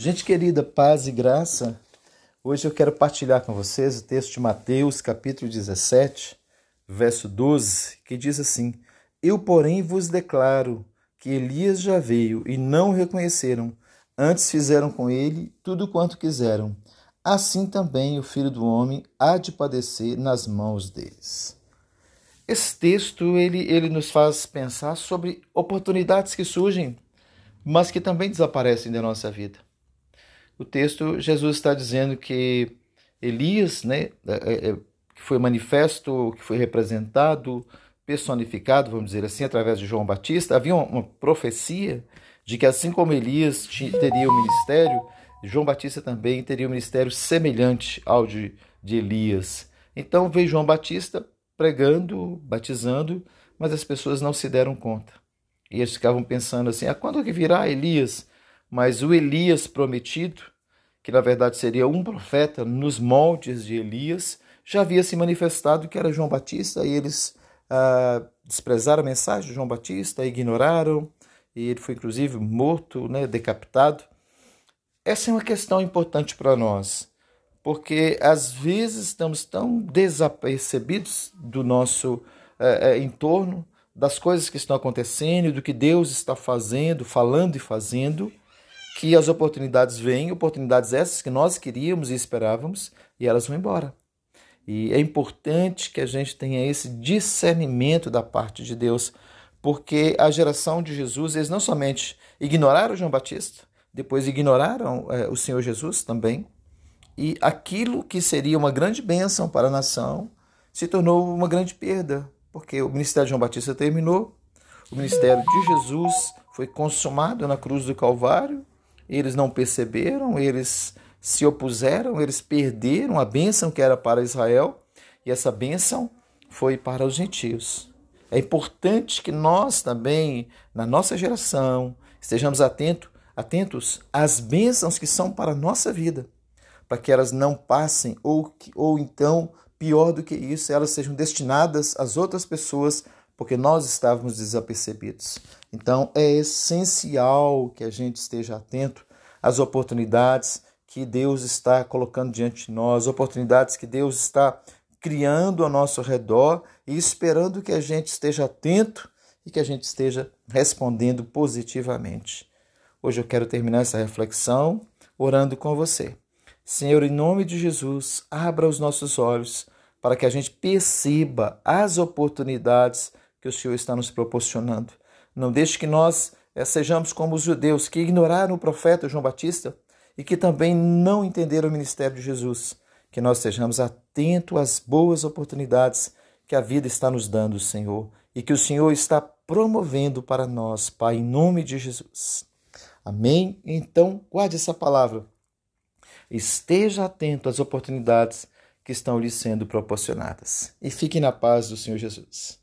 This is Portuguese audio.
Gente querida, paz e graça. Hoje eu quero partilhar com vocês o texto de Mateus, capítulo 17, verso 12, que diz assim: Eu, porém, vos declaro que Elias já veio e não o reconheceram, antes fizeram com ele tudo quanto quiseram. Assim também o filho do homem há de padecer nas mãos deles. Esse texto ele, ele nos faz pensar sobre oportunidades que surgem, mas que também desaparecem da nossa vida o texto, Jesus está dizendo que Elias, né, é, é, que foi manifesto, que foi representado, personificado, vamos dizer assim, através de João Batista, havia uma profecia de que assim como Elias teria um ministério, João Batista também teria um ministério semelhante ao de, de Elias. Então veio João Batista pregando, batizando, mas as pessoas não se deram conta. E eles ficavam pensando assim: ah, quando que virá Elias? Mas o Elias prometido, que na verdade seria um profeta nos moldes de Elias, já havia se manifestado que era João Batista e eles ah, desprezaram a mensagem de João Batista, ignoraram e ele foi inclusive morto, né, decapitado. Essa é uma questão importante para nós, porque às vezes estamos tão desapercebidos do nosso eh, eh, entorno, das coisas que estão acontecendo, do que Deus está fazendo, falando e fazendo, que as oportunidades vêm, oportunidades essas que nós queríamos e esperávamos, e elas vão embora. E é importante que a gente tenha esse discernimento da parte de Deus, porque a geração de Jesus, eles não somente ignoraram João Batista, depois ignoraram é, o Senhor Jesus também, e aquilo que seria uma grande bênção para a nação se tornou uma grande perda, porque o ministério de João Batista terminou, o ministério de Jesus foi consumado na cruz do Calvário, eles não perceberam, eles se opuseram, eles perderam a bênção que era para Israel e essa bênção foi para os gentios. É importante que nós também, na nossa geração, estejamos atento, atentos às bênçãos que são para a nossa vida, para que elas não passem ou, ou então, pior do que isso, elas sejam destinadas às outras pessoas porque nós estávamos desapercebidos. Então é essencial que a gente esteja atento às oportunidades que Deus está colocando diante de nós, oportunidades que Deus está criando ao nosso redor e esperando que a gente esteja atento e que a gente esteja respondendo positivamente. Hoje eu quero terminar essa reflexão orando com você. Senhor, em nome de Jesus, abra os nossos olhos para que a gente perceba as oportunidades que o Senhor está nos proporcionando. Não deixe que nós é, sejamos como os judeus que ignoraram o profeta João Batista e que também não entenderam o ministério de Jesus. Que nós sejamos atentos às boas oportunidades que a vida está nos dando, Senhor, e que o Senhor está promovendo para nós, Pai, em nome de Jesus. Amém? Então, guarde essa palavra. Esteja atento às oportunidades que estão lhe sendo proporcionadas. E fique na paz do Senhor Jesus.